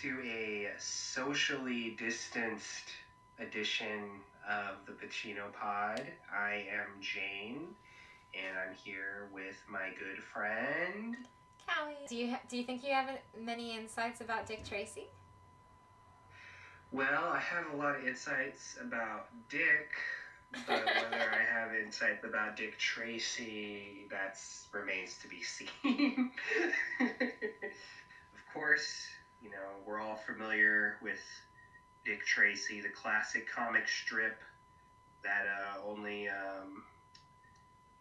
To a socially distanced edition of the Pacino Pod. I am Jane, and I'm here with my good friend. Callie, do you ha- do you think you have many insights about Dick Tracy? Well, I have a lot of insights about Dick, but whether I have insights about Dick Tracy, that remains to be seen. of course, you know, we're all familiar with Dick Tracy, the classic comic strip that uh, only um,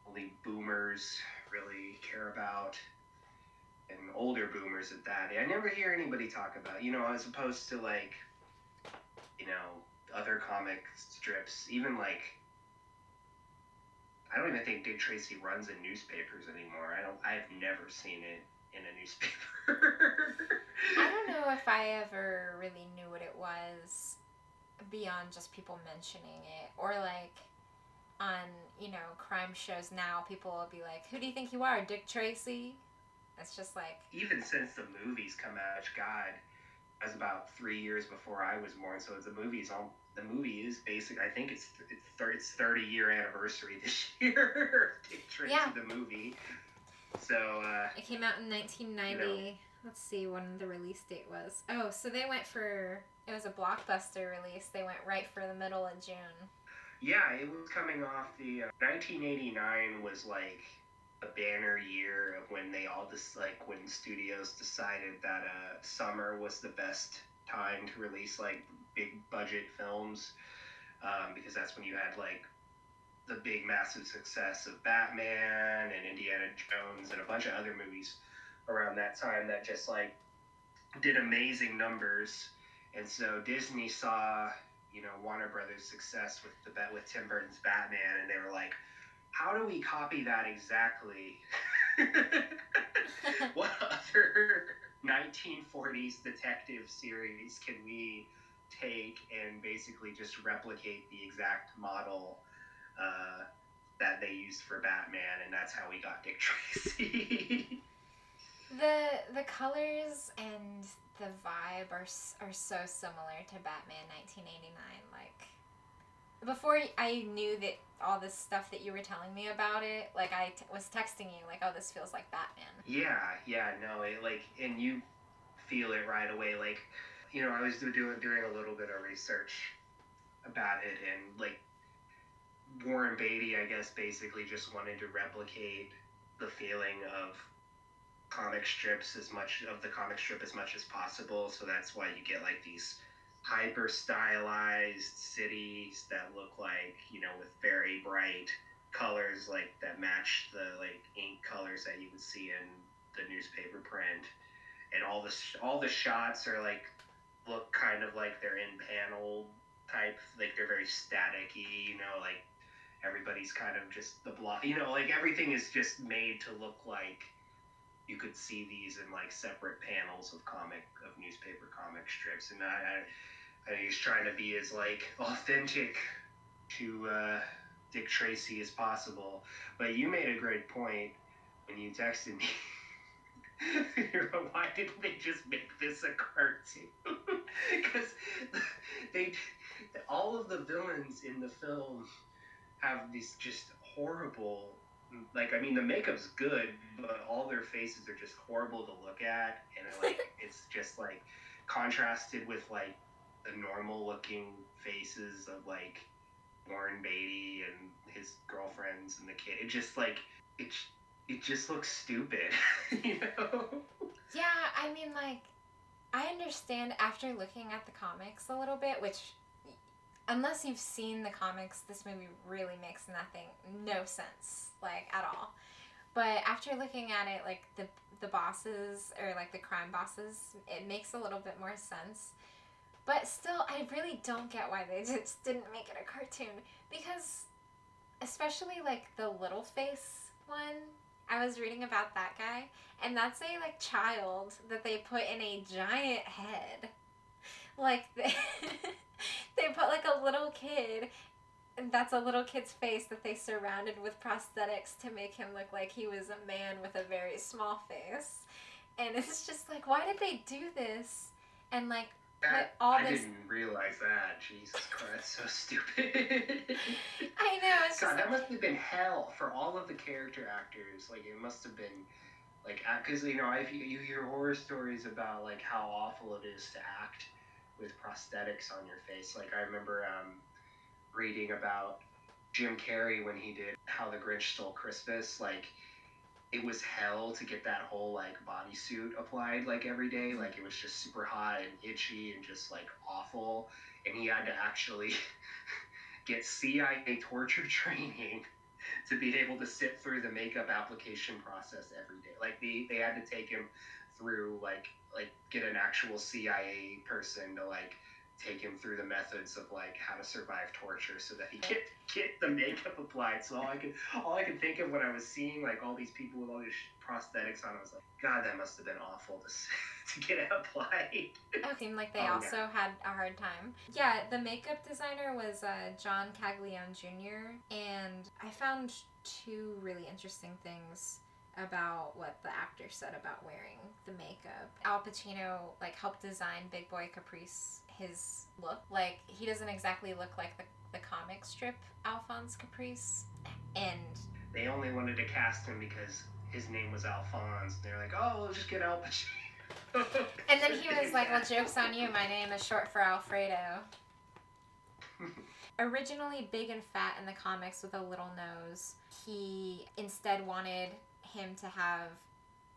only boomers really care about, and older boomers at that. I never hear anybody talk about, you know, as opposed to like, you know, other comic strips, even like. I don't even think Dick Tracy runs in newspapers anymore. I don't. I've never seen it in a newspaper. I don't know if I ever really knew what it was beyond just people mentioning it or like on you know crime shows now people will be like who do you think you are dick tracy it's just like even since the movies come out god that was about three years before i was born so the movies all the movie is basic i think it's it's 30, it's 30 year anniversary this year dick tracy Yeah. the movie so uh it came out in 1990 let's see when the release date was. Oh so they went for it was a blockbuster release. They went right for the middle of june. Yeah, it was coming off the uh, 1989 was like a banner year of when they all just like when studios decided that uh, summer was the best time to release like big budget films um, because that's when you had like the big massive success of Batman and Indiana Jones and a bunch of other movies around that time that just like did amazing numbers and so Disney saw you know Warner Brothers' success with the bet with Tim Burton's Batman, and they were like, "How do we copy that exactly? what other 1940s detective series can we take and basically just replicate the exact model uh, that they used for Batman?" And that's how we got Dick Tracy. the the colors and the vibe are are so similar to Batman 1989 like before I knew that all this stuff that you were telling me about it like I t- was texting you like oh this feels like Batman Yeah, yeah, no, it like, and you feel it right away. Like, you know, I was doing doing a little bit of research about it, and like Warren Beatty, I guess, basically just wanted to replicate the feeling of comic strips as much of the comic strip as much as possible. So that's why you get like these hyper stylized cities that look like you know with very bright colors like that match the like ink colors that you would see in the newspaper print and all the all the shots are like look kind of like they're in panel type like they're very staticky you know like everybody's kind of just the block you know like everything is just made to look like you could see these in like separate panels of comic of newspaper comic strips and i i, I was trying to be as like authentic to uh Dick Tracy as possible. But you made a great point when you texted me. Why didn't they just make this a cartoon? Because they, all of the villains in the film have these just horrible. Like I mean, the makeup's good, but all their faces are just horrible to look at, and like it's just like contrasted with like the normal looking faces of like Warren Beatty and his girlfriends and the kid. It just like it it just looks stupid, you know. Yeah, I mean, like, I understand after looking at the comics a little bit, which, unless you've seen the comics, this movie really makes nothing, no sense, like, at all. But after looking at it, like, the, the bosses, or, like, the crime bosses, it makes a little bit more sense. But still, I really don't get why they just didn't make it a cartoon. Because, especially, like, the little face one, I was reading about that guy, and that's a like child that they put in a giant head. Like they, they put like a little kid, and that's a little kid's face that they surrounded with prosthetics to make him look like he was a man with a very small face. and it's just like, why did they do this? And like That- all I this. didn't realize that. Jesus Christ, so stupid. I know it's just God, that must have been hell for all of the character actors. Like, it must have been, like, because you know, I've, you hear horror stories about like how awful it is to act with prosthetics on your face. Like, I remember um, reading about Jim Carrey when he did How the Grinch Stole Christmas. Like, it was hell to get that whole like bodysuit applied like every day. Like, it was just super hot and itchy and just like awful. And he had to actually get CIA torture training to be able to sit through the makeup application process every day. Like they, they had to take him through like like get an actual CIA person to like take him through the methods of like how to survive torture so that he could get the makeup applied. So all I could all I could think of when I was seeing like all these people with all these prosthetics on, I was like, God, that must have been awful to to get it applied. it seemed like they Oh, yeah. also had a hard time. Yeah, the makeup designer was uh, John Caglione Jr. And I found two really interesting things about what the actor said about wearing the makeup. Al Pacino like helped design Big Boy Caprice his look. Like he doesn't exactly look like the the comic strip Alphonse Caprice, and They only wanted to cast him because his name was Alphonse. They're like, oh, we'll just get Al Pacino. and then he was like, "Well, jokes on you. My name is short for Alfredo." Originally big and fat in the comics with a little nose, he instead wanted him to have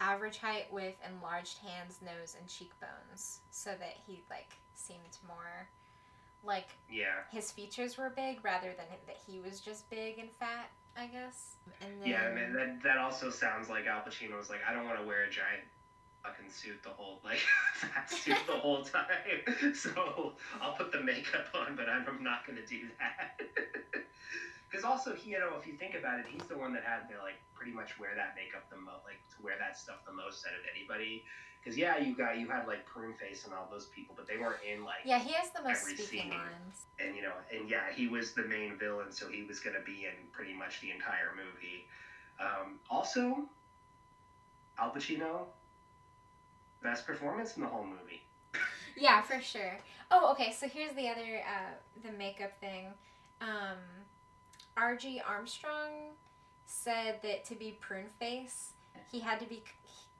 average height with enlarged hands, nose, and cheekbones, so that he like seemed more like yeah. his features were big rather than that he was just big and fat. I guess. And then Yeah, man, that that also sounds like Al Pacino was like, I don't want to wear a giant fucking suit the whole like fat suit the whole time. So I'll put the makeup on, but I'm not gonna do that. Because also, he, you know, if you think about it, he's the one that had to like pretty much wear that makeup the most, like to wear that stuff the most out of anybody. Because yeah, you got you had like Prune Face and all those people, but they weren't in like yeah, he has the most speaking lines. and you know, and yeah, he was the main villain, so he was going to be in pretty much the entire movie. Um, also, Al Pacino, best performance in the whole movie. Yeah, for sure. Oh, okay. So here's the other uh, the makeup thing. Um, R.G. Armstrong said that to be prune face, he had to be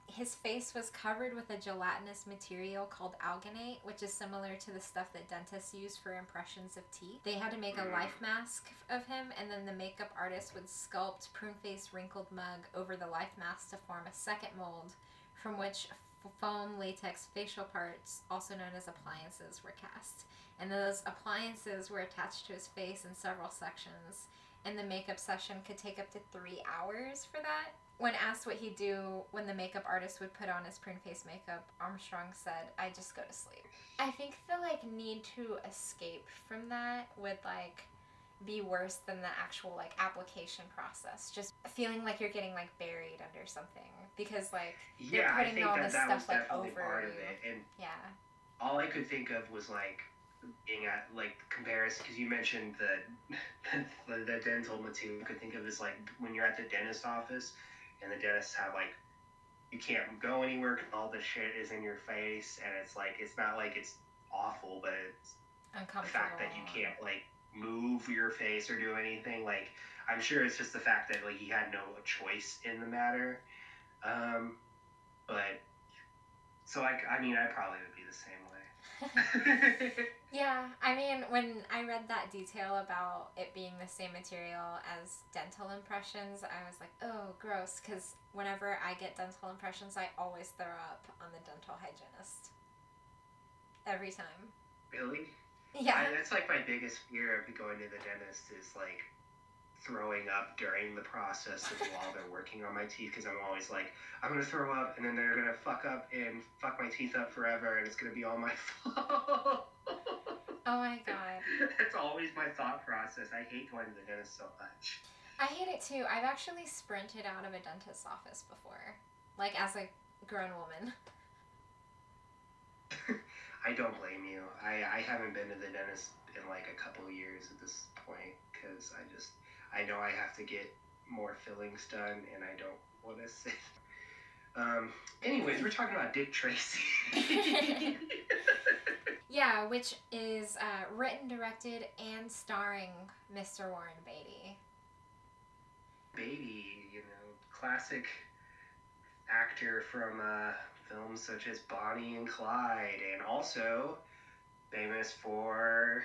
his face was covered with a gelatinous material called alginate, which is similar to the stuff that dentists use for impressions of teeth. They had to make a life mask of him, and then the makeup artist would sculpt prune face wrinkled mug over the life mask to form a second mold, from which foam latex facial parts, also known as appliances, were cast. And those appliances were attached to his face in several sections, and the makeup session could take up to three hours for that. When asked what he'd do when the makeup artist would put on his prune face makeup, Armstrong said, I just go to sleep. I think the like need to escape from that would like be worse than the actual like application process. Just feeling like you're getting like buried under something. Because like They're Yeah, I putting all that this that stuff, like, over you. it, and yeah. all I could think of was like being at like comparison because you mentioned the, the the dental material. I could think of as like when you're at the dentist office and the dentists have like you can't go anywhere 'cause all the shit is in your face and it's like it's not like it's awful, but it's the fact that you can't like move your face or do anything like i'm sure it's just the fact that like he had no choice in the matter um but so i i mean i probably would be the same way Yeah, I mean, when I read that detail about it being the same material as dental impressions, I was like, oh, gross. Because whenever I get dental impressions, I always throw up on the dental hygienist. Every time. really Yeah. I, that's like my biggest fear of going to the dentist is like throwing up during the process of while they're working on my teeth because I'm always like I'm gonna throw up and then they're gonna fuck up and fuck my teeth up forever and it's gonna be all my fault. Oh my god. That's always my thought process. I hate going to the dentist so much. I hate it too. I've actually sprinted out of a dentist's office before. Like, as a grown woman. I don't blame you. I, I haven't been to the dentist in like a couple years at this point because I just, I know I have to get more fillings done and I don't want to sit. Um, anyways, we're talking about Dick Tracy. yeah, which is uh, written, directed, and starring Mr. Warren Beatty. Beatty, you know, classic actor from uh, films such as Bonnie and Clyde, and also famous for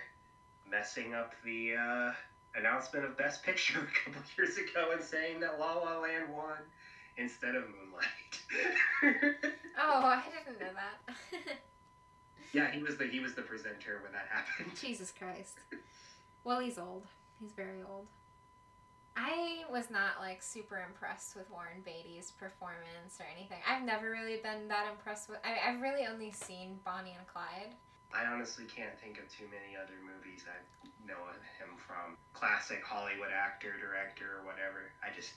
messing up the uh, announcement of Best Picture a couple years ago and saying that La La Land won instead of Moonlight. oh, I didn't know that. yeah, he was the he was the presenter when that happened. Jesus Christ. Well, he's old. He's very old. I was not like super impressed with Warren Beatty's performance or anything. I've never really been that impressed with. I, I've really only seen Bonnie and Clyde. I honestly can't think of too many other movies I know him from. Classic Hollywood actor, director, or whatever. I just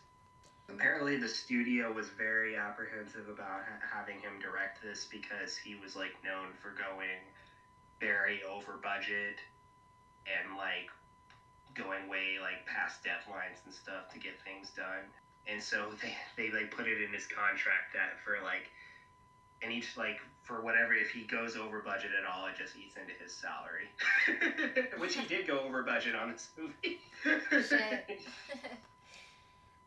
apparently the studio was very apprehensive about ha- having him direct this because he was like known for going very over budget and like going way like past deadlines and stuff to get things done. And so they they like put it in his contract that for like and each like for whatever if he goes over budget at all it just eats into his salary. Which he did go over budget on this movie.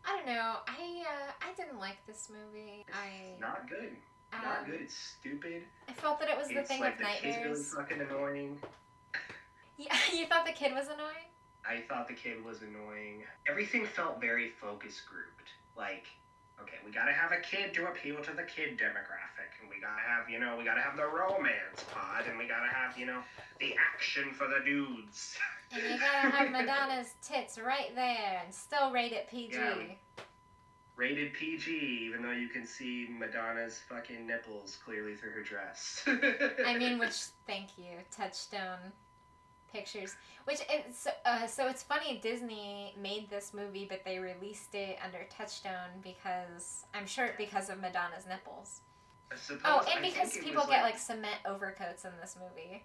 I don't know. I uh, i didn't like this movie. It's i not good. not um, good. It's stupid. I felt that it was the it's thing like of the nightmares kid's really fucking annoying. Yeah you thought the kid was annoying? I thought the kid was annoying. Everything felt very focus grouped. Like, okay, we gotta have a kid to appeal to the kid demographic, and we gotta have, you know, we gotta have the romance pod, and we gotta have, you know, the action for the dudes. And you gotta have Madonna's tits right there, and still rate it PG. Yeah, rated PG, even though you can see Madonna's fucking nipples clearly through her dress. I mean, which, thank you, Touchstone Pictures. Which it's uh, so it's funny Disney made this movie, but they released it under Touchstone because I'm sure because of Madonna's nipples. Oh, and because people get like, like, cement overcoats in this movie.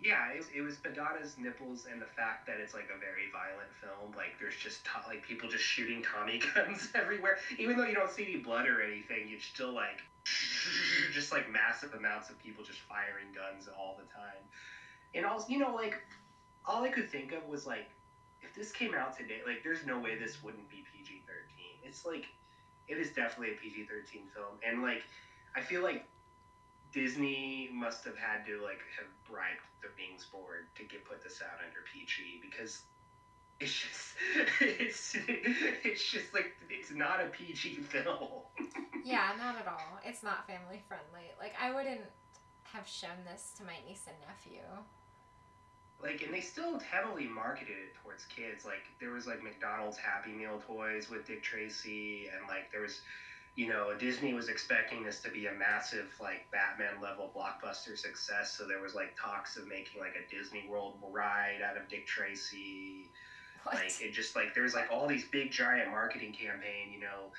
Yeah, it, it was Madonna's nipples and the fact that it's like a very violent film. Like there's just to- like people just shooting Tommy guns everywhere. Even though you don't see any blood or anything, you're still like just like massive amounts of people just firing guns all the time. And also, you know, like all I could think of was like, if this came out today, like, there's no way this wouldn't be PG 13. It's like, it is definitely a PG 13 film. And, like, I feel like Disney must have had to, like, have bribed the Bings board to get put this out under PG because it's just, it's, it's just like, it's not a PG film. yeah, not at all. It's not family friendly. Like, I wouldn't have shown this to my niece and nephew like and they still heavily marketed it towards kids. Like there was like mcdonald's happy meal toys with dick tracy and like there was you know disney was expecting this to be a massive like batman level blockbuster success. So there was like talks of making like a disney world ride out of dick tracy. What? like it just like there was like all these big giant marketing campaign you know.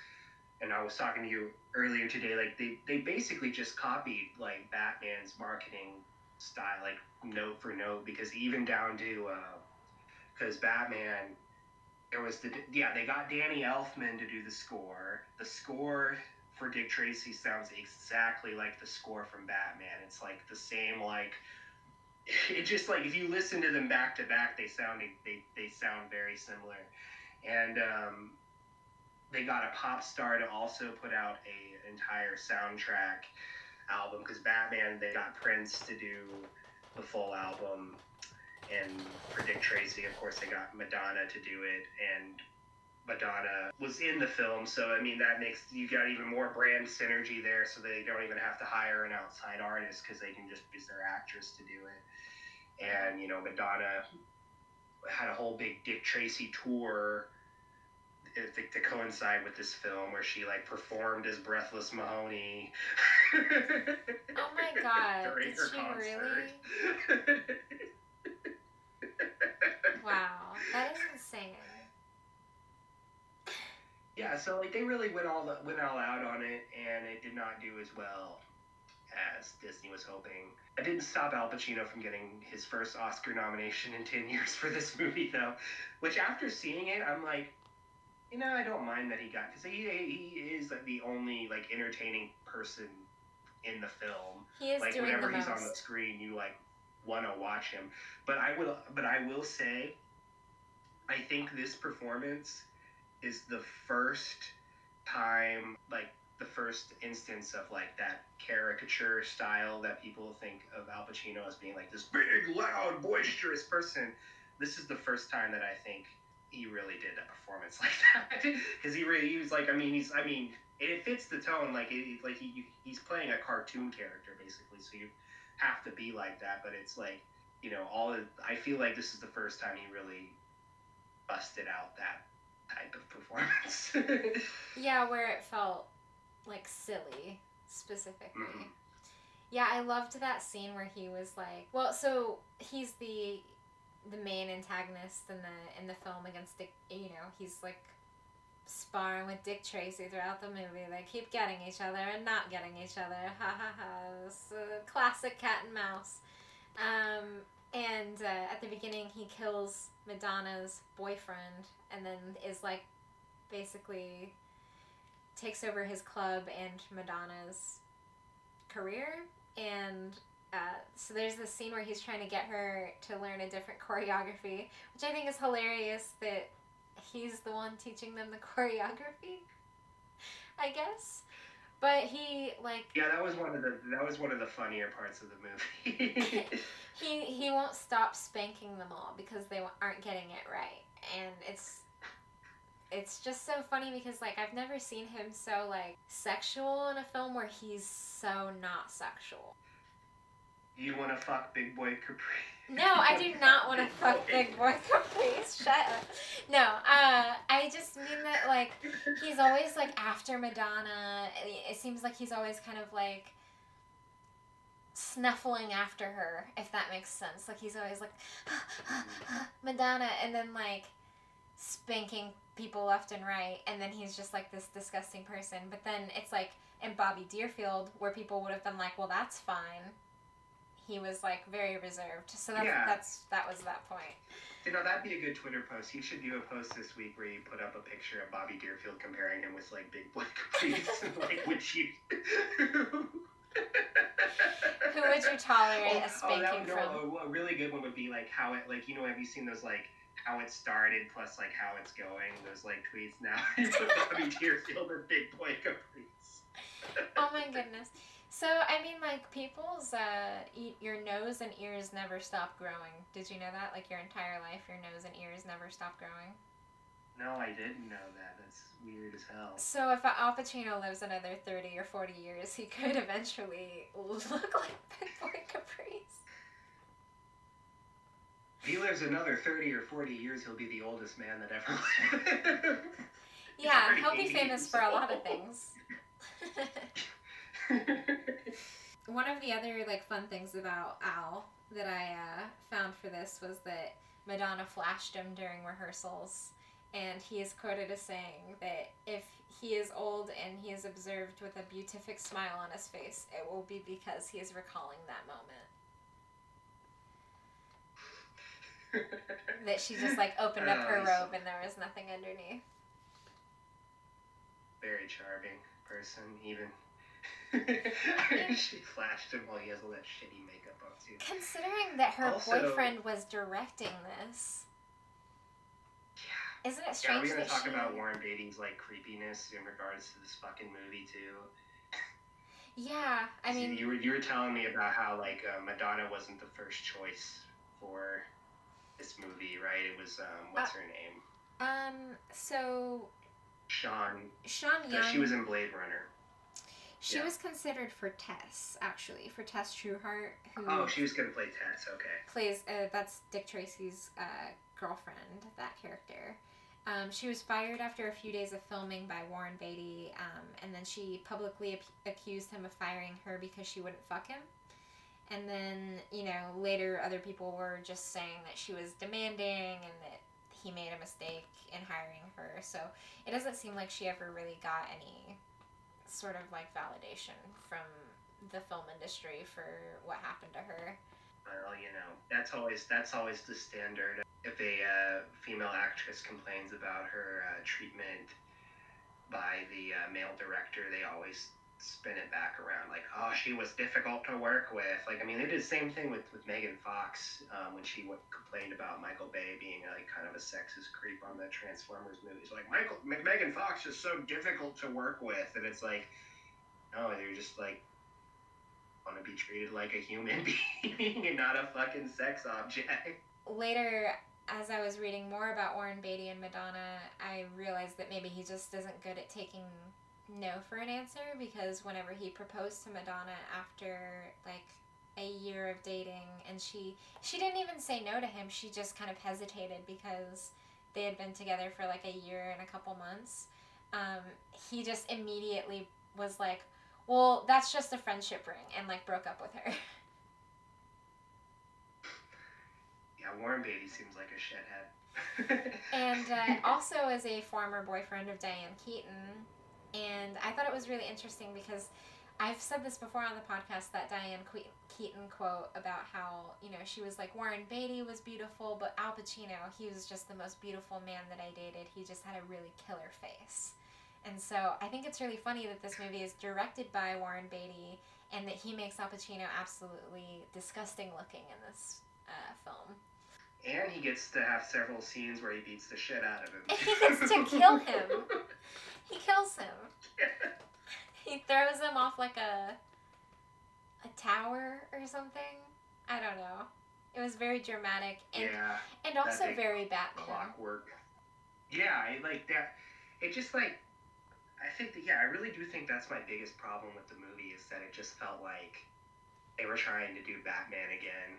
And i was talking to you earlier today like they, they basically just copied like batman's marketing style, like note for note, because even down to because uh, Batman, there was the yeah they got Danny Elfman to do the score. The score for Dick Tracy sounds exactly like the score from Batman. It's like the same like. It just like if you listen to them back to back, they sound they, they sound very similar, and um, they got a pop star to also put out a entire soundtrack album because Batman they got Prince to do the full album, and for Dick Tracy, of course, they got Madonna to do it, and Madonna was in the film, so I mean that makes you got even more brand synergy there, so they don't even have to hire an outside artist because they can just use their actress to do it. And you know, Madonna had a whole big Dick Tracy tour to coincide with this film where she like performed as Breathless Mahoney. oh my god! Did she concert. really? wow, that is insane. Yeah, so like they really went all the, went all out on it, and it did not do as well as Disney was hoping. I didn't stop Al Pacino from getting his first Oscar nomination in ten years for this movie, though. Which after seeing it, I'm like, you know, I don't mind that he got because he he is like the only like entertaining person in the film. He is like doing whenever the he's most. on the screen, you like want to watch him. But I will, but I will say, I think this performance is the first time, like the first instance of like that caricature style that people think of Al Pacino as being like this big, loud, boisterous person. This is the first time that I think he really did a performance like that because he really he was like I mean he's I mean it fits the tone like it, like he he's playing a cartoon character basically so you have to be like that but it's like you know all I feel like this is the first time he really busted out that type of performance. Yeah, where it felt like silly specifically. Mhm. Yeah, I loved that scene where he was like, well, so he's the the main antagonist in the in the film against Dick. You know, he's like sparring with Dick Tracy throughout the movie. They keep getting each other and not getting each other. Ha ha ha! It's classic cat and mouse. Um, and uh, at the beginning, he kills Madonna's boyfriend, and then is like basically takes over his club and Madonna's career. And uh, so there's this scene where he's trying to get her to learn a different choreography, which I think is hilarious that he's the one teaching them the choreography. I guess. But he like yeah, that was one of the that was one of the funnier parts of the movie. he he won't stop spanking them all because they aren't getting it right and it's it's just so funny because like i've never seen him so like sexual in a film where he's so not sexual you want to fuck Big Boy Capri? no i do not want to fuck big boy caprice shut up no uh i just mean that like he's always like after madonna it seems like he's always kind of like snuffling after her, if that makes sense. Like he's always like Madonna, and then like spanking people left and right, and then he's just like this disgusting person. But then it's like in Bobby Deerfield, where people would have been like, "Well, that's fine." He was like very reserved, so that's Yeah. that's that was that point. You know, that'd be a good Twitter post. You should do a post this week where you put up a picture of Bobby Deerfield comparing him with like Big Boy Caprice. like, would you? Who would you tolerate a oh, oh, that spanking would go, from? A, a really good one would be like how it, like you know, have you seen those like how it started plus like how it's going? Those like tweets now. Bobby Deerfield and Big Boy Caprice. Oh my goodness. So I mean, like people's uh, e- your nose and ears never stop growing. Did you know that? Like your entire life, your nose and ears never stop growing. No, I didn't know that. That's weird as hell. So if Al Pacino lives another thirty or forty years, he could eventually look like Big Boy Caprice. If he lives another thirty or forty years, he'll be the oldest man that ever lived. Yeah, he'll be famous for a lot of things. One of the other like fun things about Al that I uh, found for this was that Madonna flashed him during rehearsals, and he is quoted as saying that if he is old and he is observed with a beatific smile on his face, it will be because he is recalling that moment. That she just like opened up her Oh, robe and there was nothing underneath. Very charming person, even. Mean- she flashed him while he has all that shitty makeup on too. Considering that her Also- boyfriend was directing this, isn't it strange? Yeah, strange we're gonna that talk she? about Warren Beatty's like creepiness in regards to this fucking movie too. Yeah, I mean, you were you were telling me about how like uh, Madonna wasn't the first choice for this movie, right? It was um, what's Uh, her name? um, so Sean. Sean no, Young, she was in Blade Runner. She yeah. was considered for Tess actually for Tess Trueheart, who Oh, she was gonna play Tess. Okay. plays uh, that's Dick Tracy's uh, girlfriend, that character. Um, she was fired after a few days of filming by Warren Beatty, um, and then she publicly ap- accused him of firing her because she wouldn't fuck him. And then, you know, later other people were just saying that she was demanding and that he made a mistake in hiring her. So it doesn't seem like she ever really got any sort of like validation from the film industry for what happened to her. Well, you know, that's always that's always the standard. if a uh, female actress complains about her uh, treatment by the uh, male director, they always spin it back around like, oh, she was difficult to work with. Like, I mean, they did the same thing with, with Megan Fox um, when she complained about Michael Bay being like kind of a sexist creep on the Transformers movies. Like, Michael Megan Fox is so difficult to work with, and it's like, no, they're just like want to be treated like a human being and not a fucking sex object. Later, as I was reading more about Warren Beatty and Madonna, I realized that maybe he just isn't good at taking no for an answer because whenever he proposed to Madonna after like a year of dating and she she didn't even say no to him, she just kind of hesitated because they had been together for like a year and a couple months. Um, he just immediately was like, "Well, that's just a friendship ring," and like broke up with her. Yeah, Warren Beatty seems like a shithead. and uh, also as a former boyfriend of Diane Keaton, and I thought it was really interesting because I've said this before on the podcast that Diane Keaton quote about how, you know, she was like, Warren Beatty was beautiful, but Al Pacino, he was just the most beautiful man that I dated. He just had a really killer face. And so I think it's really funny that this movie is directed by Warren Beatty and that he makes Al Pacino absolutely disgusting looking in this uh, film. And he gets to have several scenes where he beats the shit out of him. he gets to kill him. He kills him. he throws him off like a a tower or something. I don't know. It was very dramatic and yeah, and also very Batman. Clockwork. Yeah, I like that. It just like I think that yeah, I really do think that's my biggest problem with the movie is that it just felt like they were trying to do Batman again.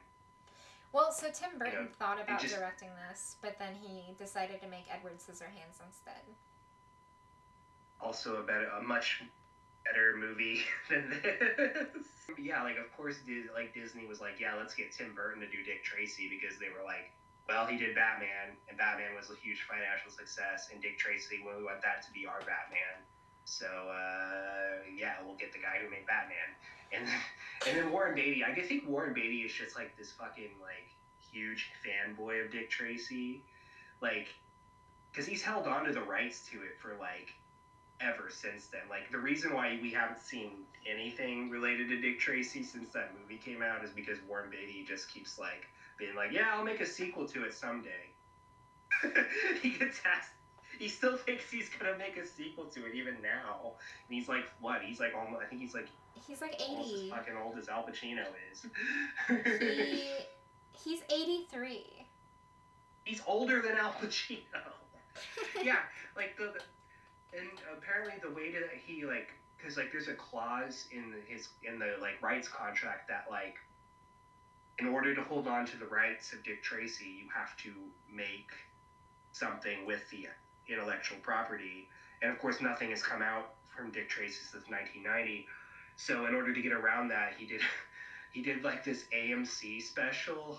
Well, so Tim Burton you know, thought about just, directing this, but then he decided to make Edward Scissorhands instead also a better, a much better movie than this. yeah, like of course, like Disney was like, yeah, let's get Tim Burton to do Dick Tracy because they were like, well, he did Batman, and Batman was a huge financial success, and Dick Tracy, well, we want that to be our Batman. So uh, yeah, we'll get the guy who made Batman, and and then Warren Beatty. I think Warren Beatty is just like this fucking like huge fanboy of Dick Tracy, like because he's held on to the rights to it for like ever since then. Like the reason why we haven't seen anything related to Dick Tracy since that movie came out is because Warren Beatty just keeps like being like, "Yeah, I'll make a sequel to it someday." he gets asked. He still thinks he's gonna make a sequel to it even now, and he's like, "What?" He's like, almost. I think he's like. He's like eighty. As fucking old as Al Pacino is. he, he's eighty three. He's older than Al Pacino. yeah, like the, the and apparently the way that he like because like there's a clause in his in the like rights contract that like in order to hold on to the rights of Dick Tracy you have to make something with the intellectual property. And of course nothing has come out from Dick Tracy since 1990 so in order to get around that he did he did like this AMC special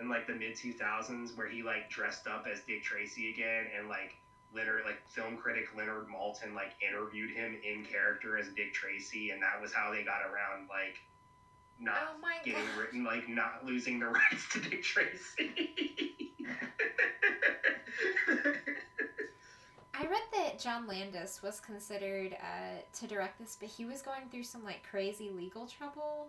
in like the mid 2000s where he like dressed up as Dick Tracy again and like Leonard, like film critic Leonard Maltin, like interviewed him in character as Dick Tracy, and that was how they got around like not oh getting God. written, like not losing the rights to Dick Tracy. I read that John Landis was considered uh, to direct this, but he was going through some like crazy legal trouble.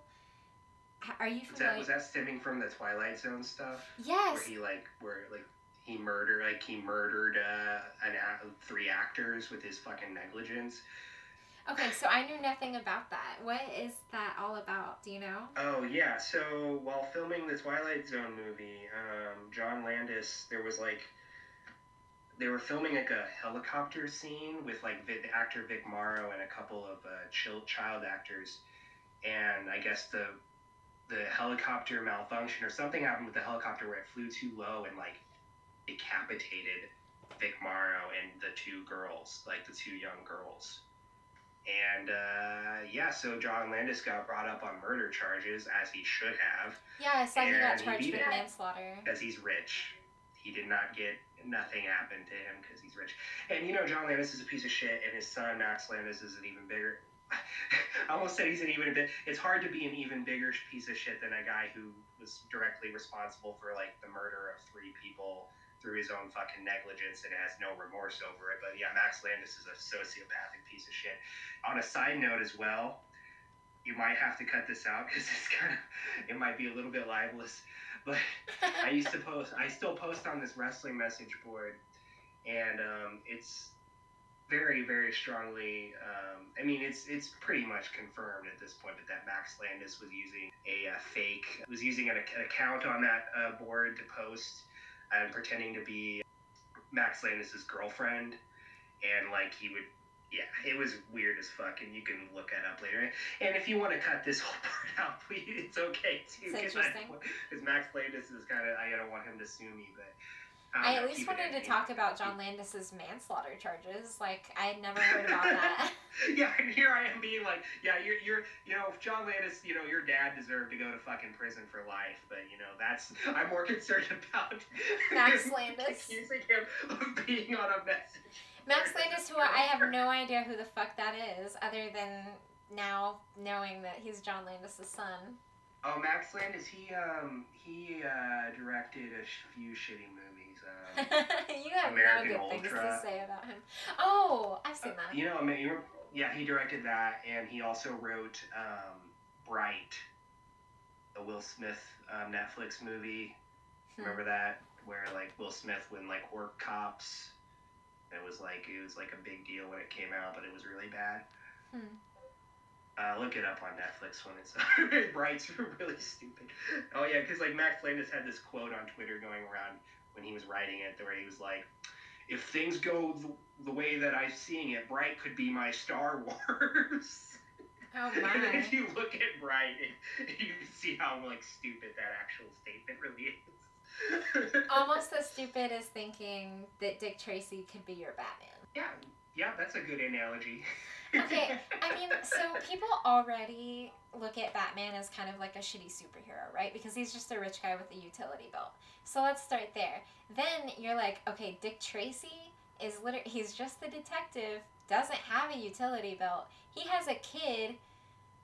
Are you familiar? Was that, was that stemming from the Twilight Zone stuff? Yes. Where he like, where like he murdered like he murdered uh, an three actors with his fucking negligence. Okay, so I knew nothing about that. What is that all about? Do you know? Oh yeah, so while filming the Twilight Zone movie, um, John Landis, there was like they were filming like a helicopter scene with like the actor Vic Morrow and a couple of uh, child actors, and I guess the the helicopter malfunction or something happened with the helicopter where it flew too low and like decapitated Vic Morrow and the two girls, like the two young girls. And uh, yeah, so John Landis got brought up on murder charges, as he should have. Yeah, I saw he got charged with manslaughter. Because he's rich. He did not get, nothing happened to him because he's rich. And you know, John Landis is a piece of shit, and his son, Max Landis, is an even bigger. I almost said he's an even bit. It's hard to be an even bigger piece of shit than a guy who was directly responsible for like the murder of three people through his own fucking negligence and has no remorse over it. But yeah, Max Landis is a sociopathic piece of shit. On a side note as well, you might have to cut this out because it's kind of it might be a little bit libelous. But I used to post, I still post on this wrestling message board, and um, it's very, very strongly. Um, I mean, it's it's pretty much confirmed at this point, but that Max Landis was using a uh, fake, was using an, an account on that uh, board to post and pretending to be Max Landis's girlfriend, and like he would, yeah, it was weird as fuck, and you can look that up later. And if you want to cut this whole part out, please, it's okay too. It's interesting. Because Max Landis is kind of, I don't want him to sue me, but. I at least wanted to talk about John Landis's manslaughter charges. Like I had never heard about that. yeah, and here I am being like, yeah, you're, you're, you know, if John Landis, you know, your dad deserved to go to fucking prison for life, but you know, that's I'm more concerned about Max Landis accusing him of being on a message. Max Landis, who I have no idea who the fuck that is, other than now knowing that he's John Landis' son. Oh, Max Landis, he um he uh, directed a few shitty movies. You have American no good Ultra. things to say about him. Oh, I've seen that. Uh, you know, I mean, yeah, he directed that, and he also wrote um, Bright, the Will Smith um, Netflix movie. Hmm. Remember that, where like Will Smith when like orc cops. It was like it was like a big deal when it came out, but it was really bad. Hmm. Uh, look it up on Netflix when it's Bright's really stupid. Oh yeah, because like Max Landis had this quote on Twitter going around when he was writing it, where he was like, "If things go the, the way that I'm seeing it, Bright could be my Star Wars." Oh my! and if you look at Bright, you can see how like stupid that actual statement really is. Almost as stupid as thinking that Dick Tracy could be your Batman. Yeah, yeah, that's a good analogy okay, I mean, so people already look at Batman as kind of like a shitty superhero, right? Because he's just a rich guy with a utility belt. So let's start there. Then you're like, okay, Dick Tracy is literally, he's just the detective, doesn't have a utility belt. He has a kid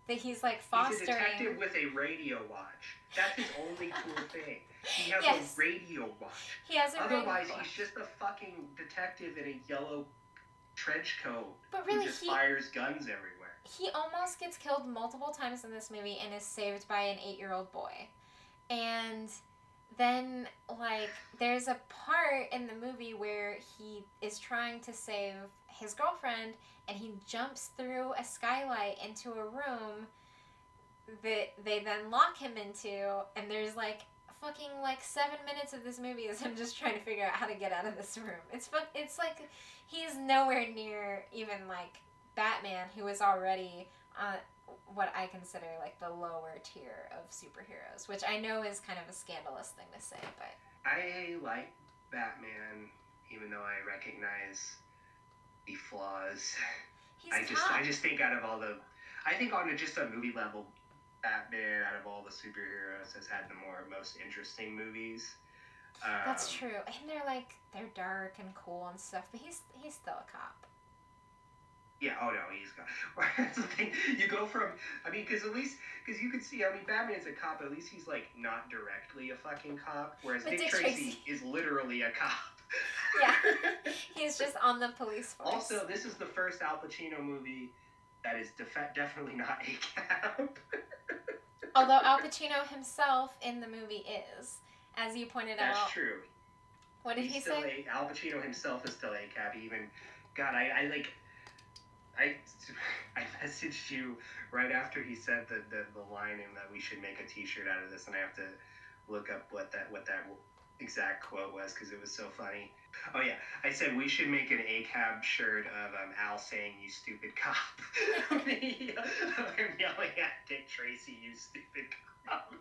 that he's like fostering. He's a detective with a radio watch. That's his only cool thing. He has yes. a radio watch. He has a Otherwise, radio he's just a fucking detective in a yellow trench coat but really, just he, fires guns everywhere. He almost gets killed multiple times in this movie and is saved by an eight-year-old boy. And then, like, there's a part in the movie where he is trying to save his girlfriend and he jumps through a skylight into a room that they then lock him into and there's like fucking like seven minutes of this movie is him just trying to figure out how to get out of this room. It's fu- it's like he's nowhere near even like Batman, who is already uh, what I consider like the lower tier of superheroes, which I know is kind of a scandalous thing to say, but I like Batman, even though I recognize the flaws. He's I just tough. I just think out of all the, I think on a, just a movie level, Batman out of all the superheroes has had the more most interesting movies. Um, That's true, and they're like they're dark and cool and stuff, but he's he's still a cop. Yeah. Oh no, he's got. That's the thing. You go from. I mean, because at least because you can see. I mean, Batman's a cop. At least he's like not directly a fucking cop. Whereas Dick, Dick, Tracy, Tracy is literally a cop. yeah, he's just on the police force. Also, this is the first Al Pacino movie that is def- definitely not a cap. Although Al Pacino himself in the movie is, as you pointed That's out. That's true. What did He's he say? A, Al Pacino himself is still a cap. Even, God, I, I like. I, I messaged you right after he said the, the, the line and that we should make a T-shirt out of this, and I have to look up what that what that exact quote was because it was so funny. Oh yeah, I said we should make an ACAB shirt of um, Al saying "You stupid cop." Me yelling at Dick Tracy, "You stupid cop."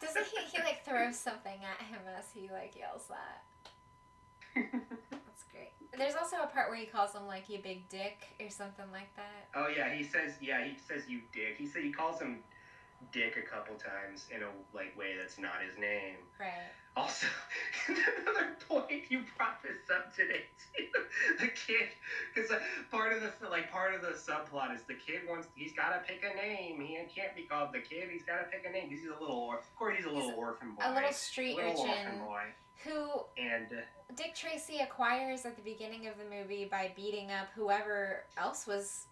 Doesn't he? He like throws something at him as he like yells that. That's great. There's also a part where he calls him like "you big dick" or something like that. Oh yeah, he says yeah he says "you dick." He said he calls him Dick a couple times in a like way that's not his name. Right. Also, another point you brought this up today too. The kid, because part of the like part of the subplot is the kid wants he's got to pick a name. He can't be called the kid. He's got to pick a name. He's a little or of course he's a little He's orphan boy. A little street little orphan urchin boy. who And uh, Dick Tracy acquires at the beginning of the movie by beating up whoever else was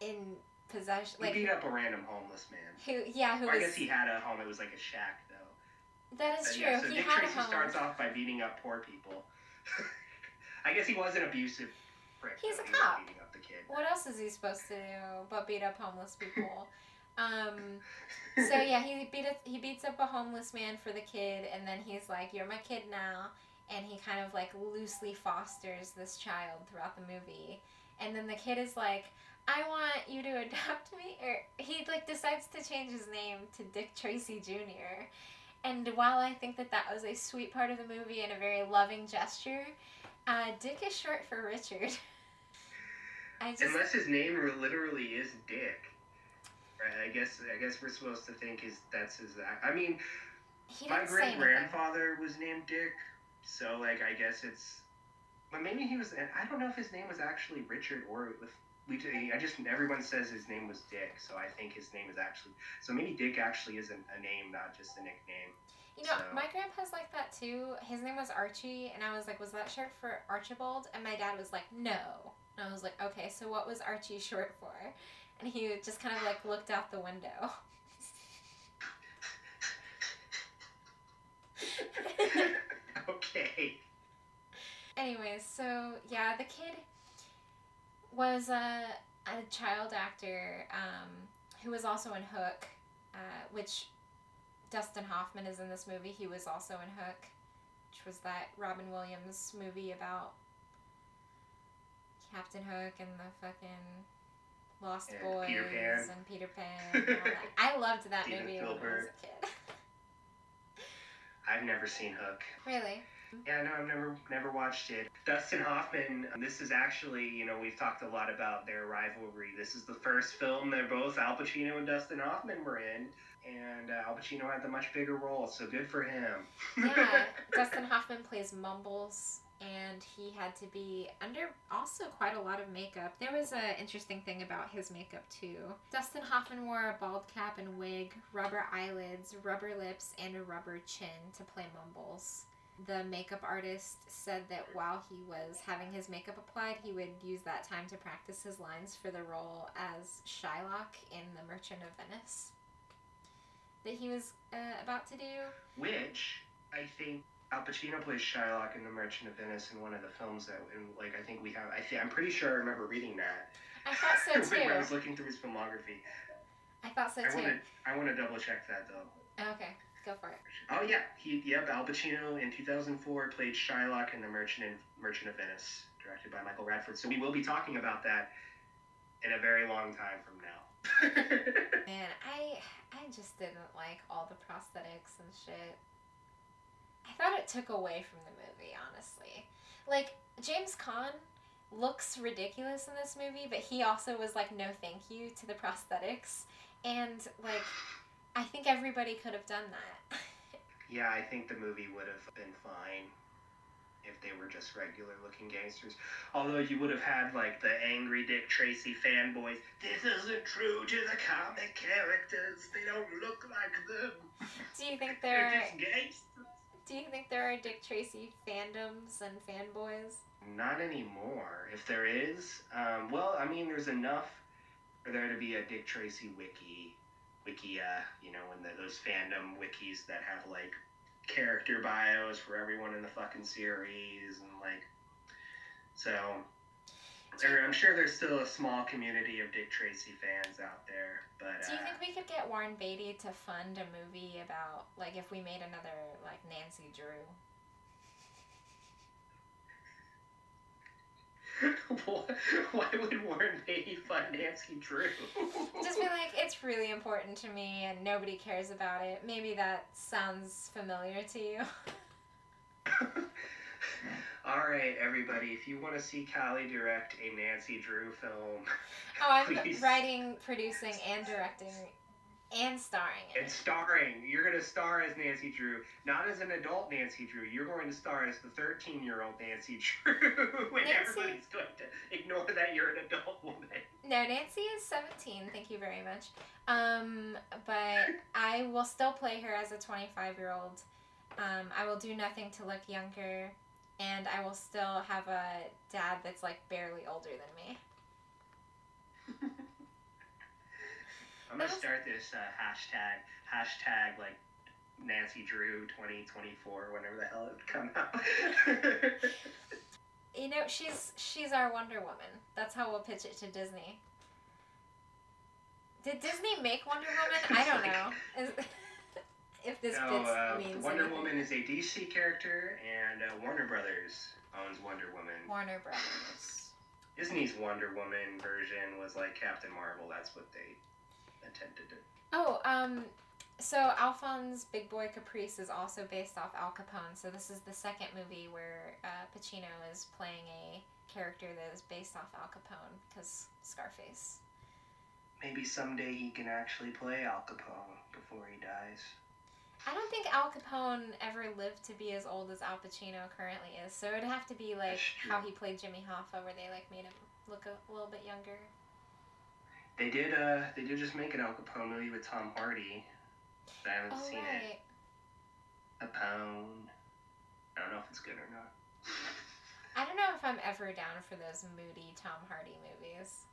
in possession. like he beat up a random homeless man. who? Yeah, who Or I guess he had a home. It was like a shack. That is true. yeah, so he Dick Tracy a starts off by beating up poor people. I guess he was an abusive prick. He's a He cop. beating up the kid. What else is he supposed to do but beat up homeless people? um, so yeah, he beat it, he beats up a homeless man for the kid, and then he's like, "You're my kid now," and he kind of like loosely fosters this child throughout the movie, and then the kid is like. I want you to adopt me, or he like decides to change his name to Dick Tracy Jr. And while I think that that was a sweet part of the movie and a very loving gesture, uh, Dick is short for Richard. Just Unless his name literally is Dick. Right, I guess I guess we're supposed to think is that's his. I mean, my great grandfather was named Dick, so like I guess it's. But maybe he was. I don't know if his name was actually Richard or I just everyone says his name was Dick, so I think his name is actually. So maybe Dick actually isn't a name, not just a nickname. You know, So- my grandpa's like that too. His name was Archie, and I was like, was that short for Archibald? And my dad was like, no. And I was like, okay, so what was Archie short for? And he just kind of like looked out the window. okay. Anyways, so yeah, the kid was a, a child actor um, who was also in Hook, uh, which Dustin Hoffman is in this movie. He was also in Hook, which was that Robin Williams movie about Captain Hook and the fucking Lost And Boys Peter and Peter Pan. And. I loved that Steven movie when I was a kid. I've never seen Hook. really? Yeah, no, I've never never watched it. Dustin Hoffman. This is actually, you know, we've talked a lot about their rivalry. This is the first film that both Al Pacino and Dustin Hoffman were in, and uh, Al Pacino had the much bigger role, so good for him. Yeah, Dustin Hoffman plays Mumbles, and he had to be under also quite a lot of makeup. There was an interesting thing about his makeup too. Dustin Hoffman wore a bald cap and wig, rubber eyelids, rubber lips, and a rubber chin to play Mumbles. The makeup artist said that while he was having his makeup applied, he would use that time to practice his lines for the role as Shylock in The Merchant of Venice that he was uh, about to do. Which I think Al Pacino plays Shylock in The Merchant of Venice in one of the films that, in, like, I think we have. I think I'm pretty sure I remember reading that. I thought so too. when I was looking through his filmography. I thought so I too. I want to double check that though. Okay, go for it. Oh yeah, he yep. Al Pacino in 2004 played Shylock in The Merchant in Merchant of Venice, directed by Michael Radford. So we will be talking about that in a very long time from now. Man, I I just didn't like all the prosthetics and shit. I thought it took away from the movie, honestly. Like James Caan looks ridiculous in this movie, but he also was like, no, thank you to the prosthetics, and like, I think everybody could have done that. yeah, I think the movie would have been fine if they were just regular looking gangsters. Although you would have had like the angry Dick Tracy fanboys. This isn't true to the comic characters. They don't look like them. Do you think there? just gangsters. Do you think there are Dick Tracy fandoms and fanboys? Not anymore. If there is, um, well, I mean, there's enough for there to be a Dick Tracy wiki, wiki, uh, you know, and the, those fandom wikis that have like character bios for everyone in the fucking series and like, so. there- I'm sure there's still a small community of Dick Tracy fans out there, but Do you uh, think we could get Warren Beatty to fund a movie about like if we made another like Nancy Drew? why would Warren Beatty fund Nancy Drew? Just be like, it's really important to me and nobody cares about it. Maybe that sounds familiar to you. All right, everybody. If you want to see Callie direct a Nancy Drew film, Oh, I'm Please. writing, producing, and directing And starring in and it. starring. You're going to star as Nancy Drew, not as an adult Nancy Drew. You're going to star as the 13 year old Nancy Drew, and Nancy- everybody's going to ignore that you're an adult woman. No, Nancy is 17. Thank you very much. Um, but I will still play her as a 25 year old. Um, I will do nothing to look younger, and I will still have a dad that's like barely older than me. I'm gonna start this uh, hashtag hashtag like Nancy Drew 2024 whenever the hell it would come out. You know, she's she's our Wonder Woman. That's how we'll pitch it to Disney. Did Disney make Wonder Woman? I don't know. Is, if this no, uh, means Wonder anything. Woman is a DC character, and uh, Warner Brothers owns Wonder Woman. Warner Brothers. Disney's Wonder Woman version was like Captain Marvel. That's what they attempted to. Oh, um, so Alphonse Big Boy Caprice is also based off Al Capone. So this is the second movie where uh, Pacino is playing a character that is based off Al Capone because Scarface. Maybe someday he can actually play Al Capone before he dies. I don't think Al Capone ever lived to be as old as Al Pacino currently is. So it'd have to be like how he played Jimmy Hoffa, where they like made him look a little bit younger. They did. Uh, they did just make an Al Capone movie with Tom Hardy. but I haven't Oh seen it. right. Capone. I don't know if it's good or not. I don't know if I'm ever down for those moody Tom Hardy movies.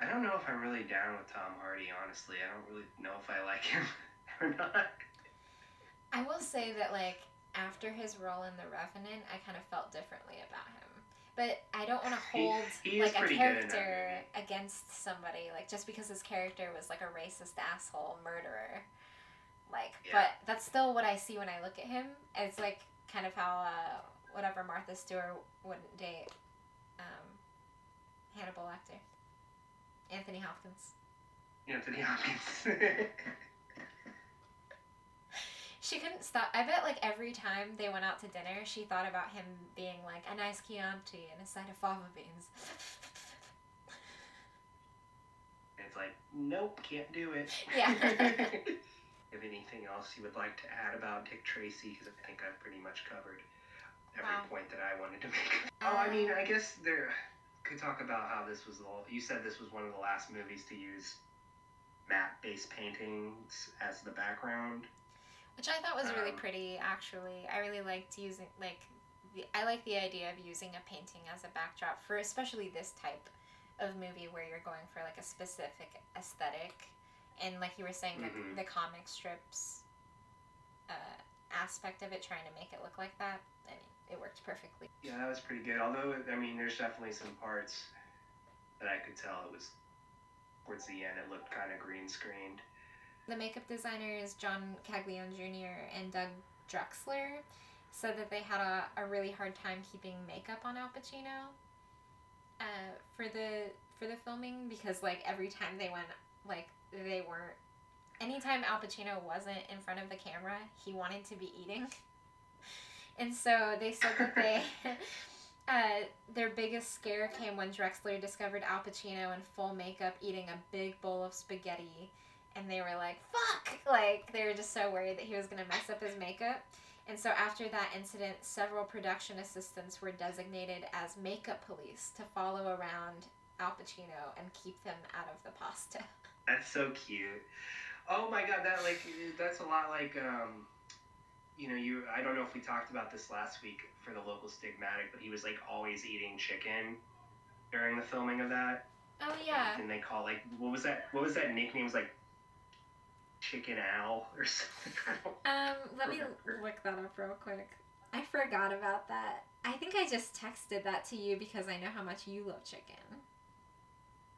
I don't know if I'm really down with Tom Hardy. Honestly, I don't really know if I like him or not. I will say that like after his role in The Revenant, I kind of felt differently about him. But I don't want to hold he like a pretty good in that character against somebody like just because his character was like a racist asshole murderer. Like, Yeah. but that's still what I see when I look at him. It's like kind of how uh, whatever Martha Stewart wouldn't date um, Hannibal Lecter, Anthony Hopkins. Anthony Hopkins. She couldn't stop. I bet like every time they went out to dinner, she thought about him being like a nice Chianti and a side of fava beans. it's like, nope, can't do it. Yeah. Have anything else you would like to add about Dick Tracy? Because I think I've pretty much covered every Wow. point that I wanted to make. oh, I mean, Um, I guess there could talk about how this was the. You said this was one of the last movies to use matte-based paintings as the background. Which I thought was really Um, pretty, actually. I really liked using like, the, I like the idea of using a painting as a backdrop for especially this type of movie where you're going for like a specific aesthetic, and like you were saying, Mhm. the, the comic strips uh, aspect of it, trying to make it look like that. I mean, it worked perfectly. Yeah, that was pretty good. Although, I mean, there's definitely some parts that I could tell it was towards the end. It looked kind of green screened. The makeup designers John Caglione Jr. and Doug Drexler said that they had a, a really hard time keeping makeup on Al Pacino uh, for the for the filming because like every time they went like they weren't anytime Al Pacino wasn't in front of the camera he wanted to be eating and so they said that they uh, their biggest scare came when Drexler discovered Al Pacino in full makeup eating a big bowl of spaghetti and they were like, fuck! Like, they were just so worried that he was gonna mess up his makeup. And so after that incident, several production assistants were designated as makeup police to follow around Al Pacino and keep them out of the pasta. That's so cute. Oh my god, that like that's a lot like um, you know, you. I don't know if we talked about this last week for the local stigmatic, but he was like always eating chicken during the filming of that. Oh yeah. And they call like what was that? What was that nickname? It was like Chicken Owl or something. Um, let me Remember. look that up real quick. I forgot about that. I think I just texted that to you because I know how much you love chicken.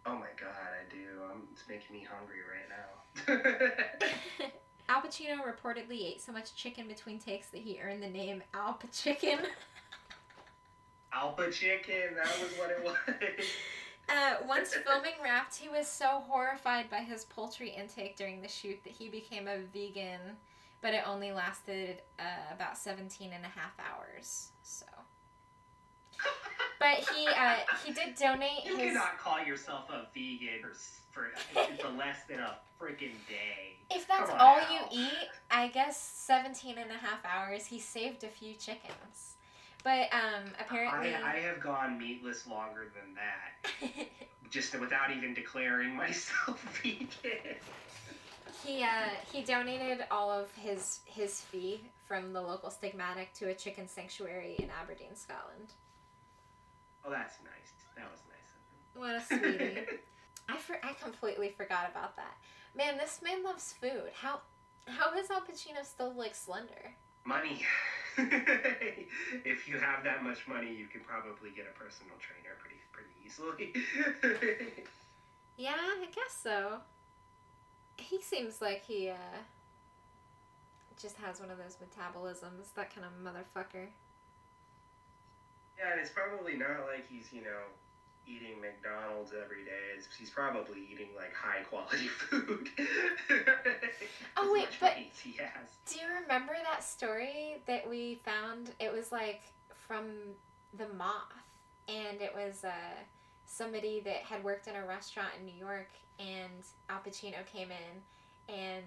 Oh my god, I do. Um, it's making me hungry right now. Al Pacino reportedly ate so much chicken between takes that he earned the name Al Pachicken. Alpha chicken, that was what it was. Uh, once filming wrapped, he was so horrified by his poultry intake during the shoot that he became a vegan, but it only lasted uh, about 17 and a half hours. So. But he uh, he did donate You his. cannot call yourself a vegan for, for less than a freaking day. If that's all you eat, I guess 17 and a half hours, he saved a few chickens. But um, apparently. I, I have gone meatless longer than that, just without even declaring myself vegan. he uh, he donated all of his his fee from the local stigmatic to a chicken sanctuary in Aberdeen, Scotland. Oh, that's nice. That was nice of him. What a sweetie. I for, I completely forgot about that. Man, this man loves food. How how is Al Pacino still like slender? Money. if you have that much money, you can probably get a personal trainer pretty pretty easily. Yeah, I guess so. He seems like he uh just has one of those metabolisms, that kind of motherfucker. yeah, and it's probably not like he's you know eating McDonald's every day. He's probably eating like high quality food. Oh, wait, but- money he has. Do you remember that story that we found? It was like from the moth, and it was uh, somebody that had worked in a restaurant in New York, and Al Pacino came in, and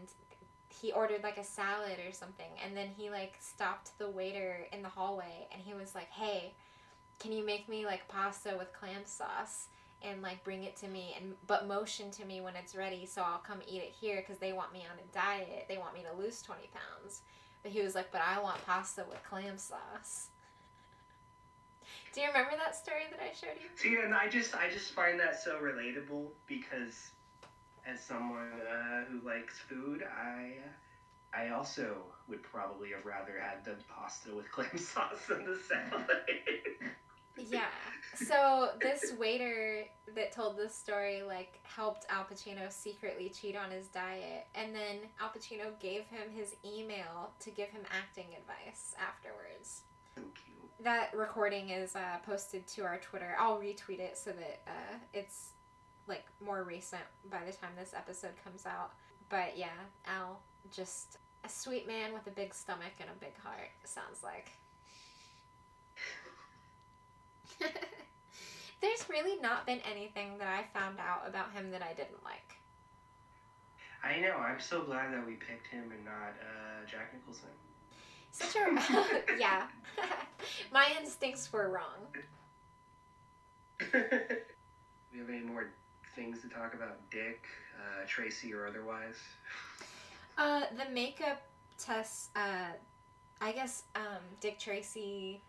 he ordered like a salad or something, and then he like stopped the waiter in the hallway, and he was like, "Hey, can you make me like pasta with clam sauce?" and like bring it to me and but motion to me when it's ready so I'll come eat it here because they want me on a diet. They want me to lose 20 pounds. But he was like, but I want pasta with clam sauce. Do you remember that story that I showed you? See, and I just I just find that so relatable because as someone uh, who likes food, I I also would probably have rather had the pasta with clam sauce than the salad. Yeah. So this waiter that told this story like helped Al Pacino secretly cheat on his diet, and then Al Pacino gave him his email to give him acting advice afterwards. So cute. That recording is uh, posted to our Twitter. I'll retweet it so that uh, it's like more recent by the time this episode comes out. But yeah, Al, just a sweet man with a big stomach and a big heart. Sounds like. There's really not been anything that I found out about him that I didn't like. I know. I'm so glad that we picked him and not uh, Jack Nicholson. Such a yeah. My instincts were wrong. we have any more things to talk about, Dick, uh, Tracy, or otherwise? Uh, the makeup test. Uh, I guess um, Dick Tracy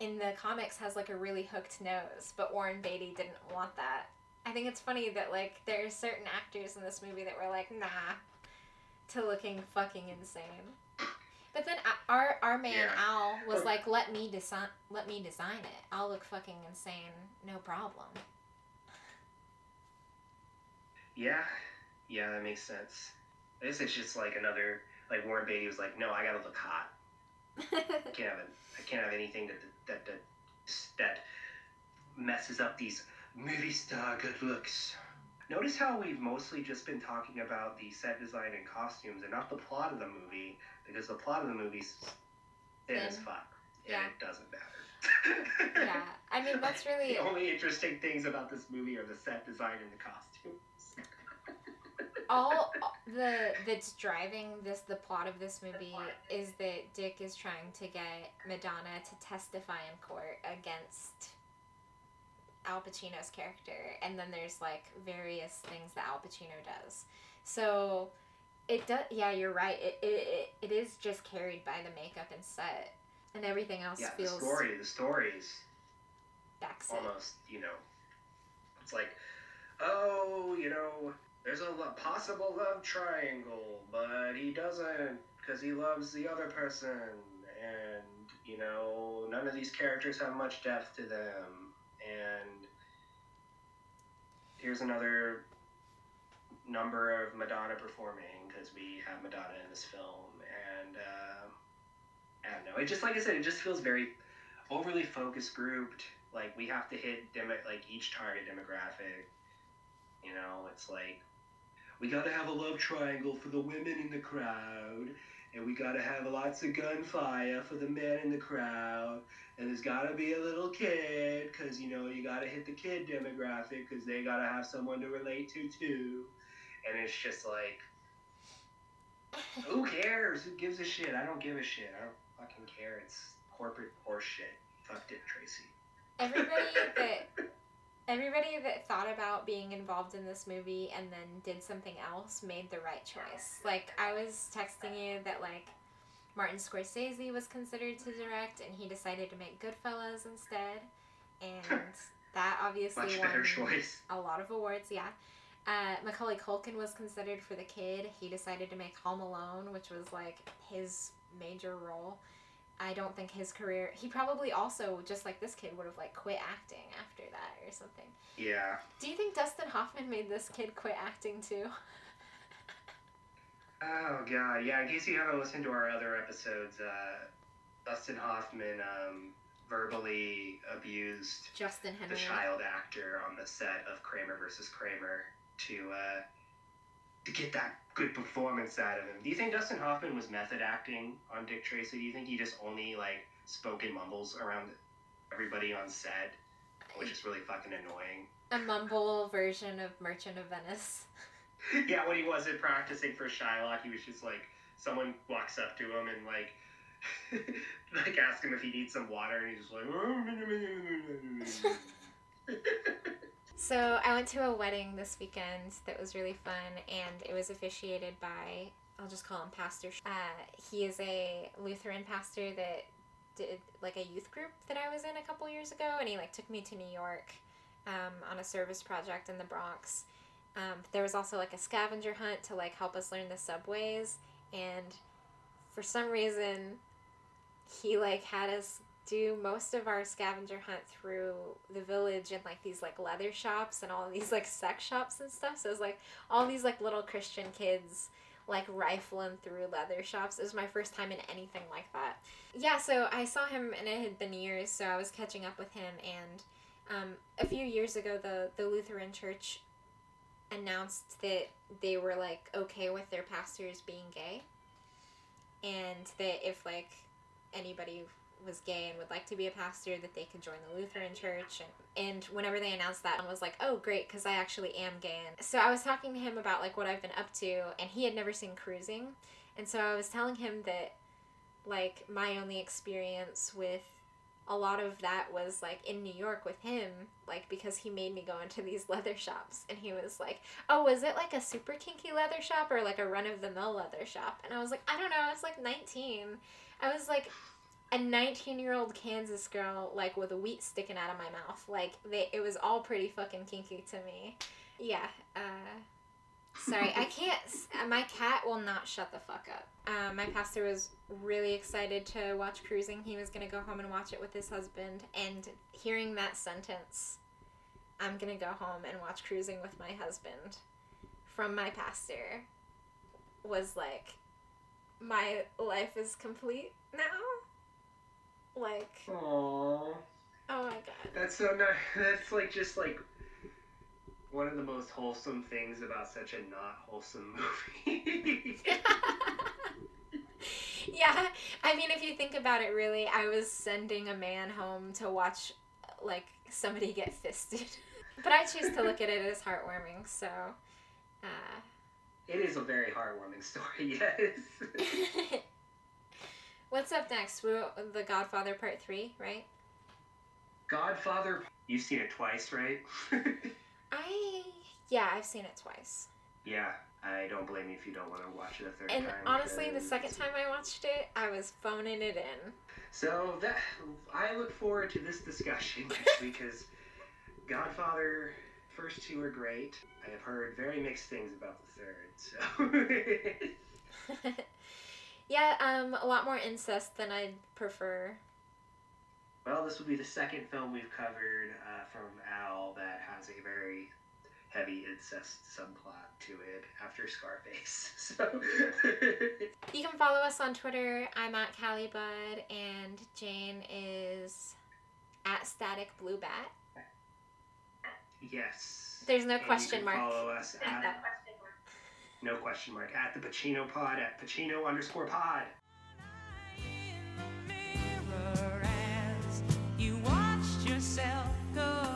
in the comics has like a really hooked nose, but Warren Beatty didn't want that. I think it's funny that like there are certain actors in this movie that were like nah to looking fucking insane. But then our our man Yeah. Al was oh. like, "Let me design, let me design it. I'll look fucking insane, no problem." Yeah, yeah, that makes sense. I guess it's just like another like Warren Beatty was like, no, I gotta look hot. I can't have it. I can't have anything that that that that messes up these movie star good looks. Notice how we've mostly just been talking about the set design and costumes and not the plot of the movie because the plot of the movie's thin as fuck and Yeah. it doesn't matter. yeah, I mean that's really the only interesting things about this movie are the set design and the costumes. All the that's driving this the plot of this movie is that Dick is trying to get Madonna to testify in court against Al Pacino's character and then there's like various things that Al Pacino does. So it does yeah, you're right. It it, it, it is just carried by the makeup and set and everything else yeah, the feels story, the stories backseat. almost, you know, it's like, oh, you know, there's a possible love triangle, but he doesn't because he loves the other person, and you know, none of these characters have much depth to them, and here's another number of Madonna performing because we have Madonna in this film, and uh, I don't know, it just like I said, it just feels very overly focus grouped. Like we have to hit demo- like each target demographic. You know, it's like we got to have a love triangle for the women in the crowd, and we gotta have lots of gunfire for the men in the crowd, and there's gotta be a little kid, cause you know you gotta hit the kid demographic, cause they gotta have someone to relate to too, and it's just like, who cares? Who gives a shit? I don't give a shit. I don't fucking care. It's corporate horseshit. Fuck Dick Tracy. Everybody that everybody that thought about being involved in this movie and then did something else made the right choice. Like I was texting you that like Martin Scorsese was considered to direct and he decided to make Goodfellas instead. And that obviously Much won choice. a lot of awards, yeah. Uh, Macaulay Culkin was considered for the kid. He decided to make Home Alone, which was like his major role. I don't think his career. He probably also, just like this kid, would have like quit acting after that or something. Yeah. Do you think Dustin Hoffman made this kid quit acting too? Oh god, yeah. In case you haven't listened to our other episodes, uh, Dustin Hoffman um, verbally abused Justin the Henry. child actor on the set of Kramer versus Kramer to uh, to get that good performance out of him. Do you think Dustin Hoffman was method acting on Dick Tracy? Do you think he just only like spoke in mumbles around everybody on set, which is really fucking annoying? A mumble version of Merchant of Venice. yeah, when he wasn't practicing for Shylock, he was just like someone walks up to him and like like ask him if he needs some water, and he's just like. Oh, So I went to a wedding this weekend that was really fun, and it was officiated by I'll just call him Pastor. Uh, he is a Lutheran pastor that did like a youth group that I was in a couple years ago, and he like took me to New York um, on a service project in the Bronx. Um, there was also like a scavenger hunt to like help us learn the subways, and for some reason, he like had us do most of our scavenger hunt through the village and like these like leather shops and all these like sex shops and stuff. So it was like all these like little Christian kids like rifling through leather shops. It was my first time in anything like that. Yeah, so I saw him and it had been years, so I was catching up with him and um, a few years ago the the Lutheran church announced that they were like okay with their pastors being gay and that if like anybody was gay and would like to be a pastor that they could join the Lutheran church. And, and whenever they announced that I was like oh great because I actually am gay. And so I was talking to him about like what I've been up to and he had never seen cruising. And so I was telling him that like my only experience with a lot of that was like in New York with him like because he made me go into these leather shops. And he was like oh was it like a super kinky leather shop or like a run of the mill leather shop? And I was like I don't know I was like 19 I was like a 19 year old Kansas girl, like with a wheat sticking out of my mouth. Like, they, it was all pretty fucking kinky to me. Yeah, uh, sorry, I can't, uh, my cat will not shut the fuck up. Uh, my pastor was really excited to watch Cruising. He was gonna go home and watch it with his husband, and hearing that sentence, I'm gonna go home and watch Cruising with my husband, from my pastor, was like, my life is complete now. Like, Aww. oh my god. That's so nice. That's like just like one of the most wholesome things about such a not wholesome movie. yeah, I mean, if you think about it, really, I was sending a man home to watch, like, somebody get fisted. but I choose to look at it as heartwarming, so. Uh, it is a very heartwarming story, yes. What's up next? We're, the Godfather Part 3, right? Godfather, you've seen it twice, right? I. Yeah, I've seen it twice. yeah, I don't blame you if you don't want to watch it a third And time. honestly, the second time I watched it, I was phoning it in. So that I look forward to this discussion because Godfather first two are great. I have heard very mixed things about the third. So yeah, um, a lot more incest than I'd prefer. well, this will be the second film we've covered uh, from Al that has a very heavy incest subplot to it after Scarface. So You can follow us on Twitter. I'm at Callie Bud, and Jane is at Static Blue Bat. yes. There's no And question mark. Follow us at no question mark, at the Pacino pod, at Pacino underscore pod. you watched yourself go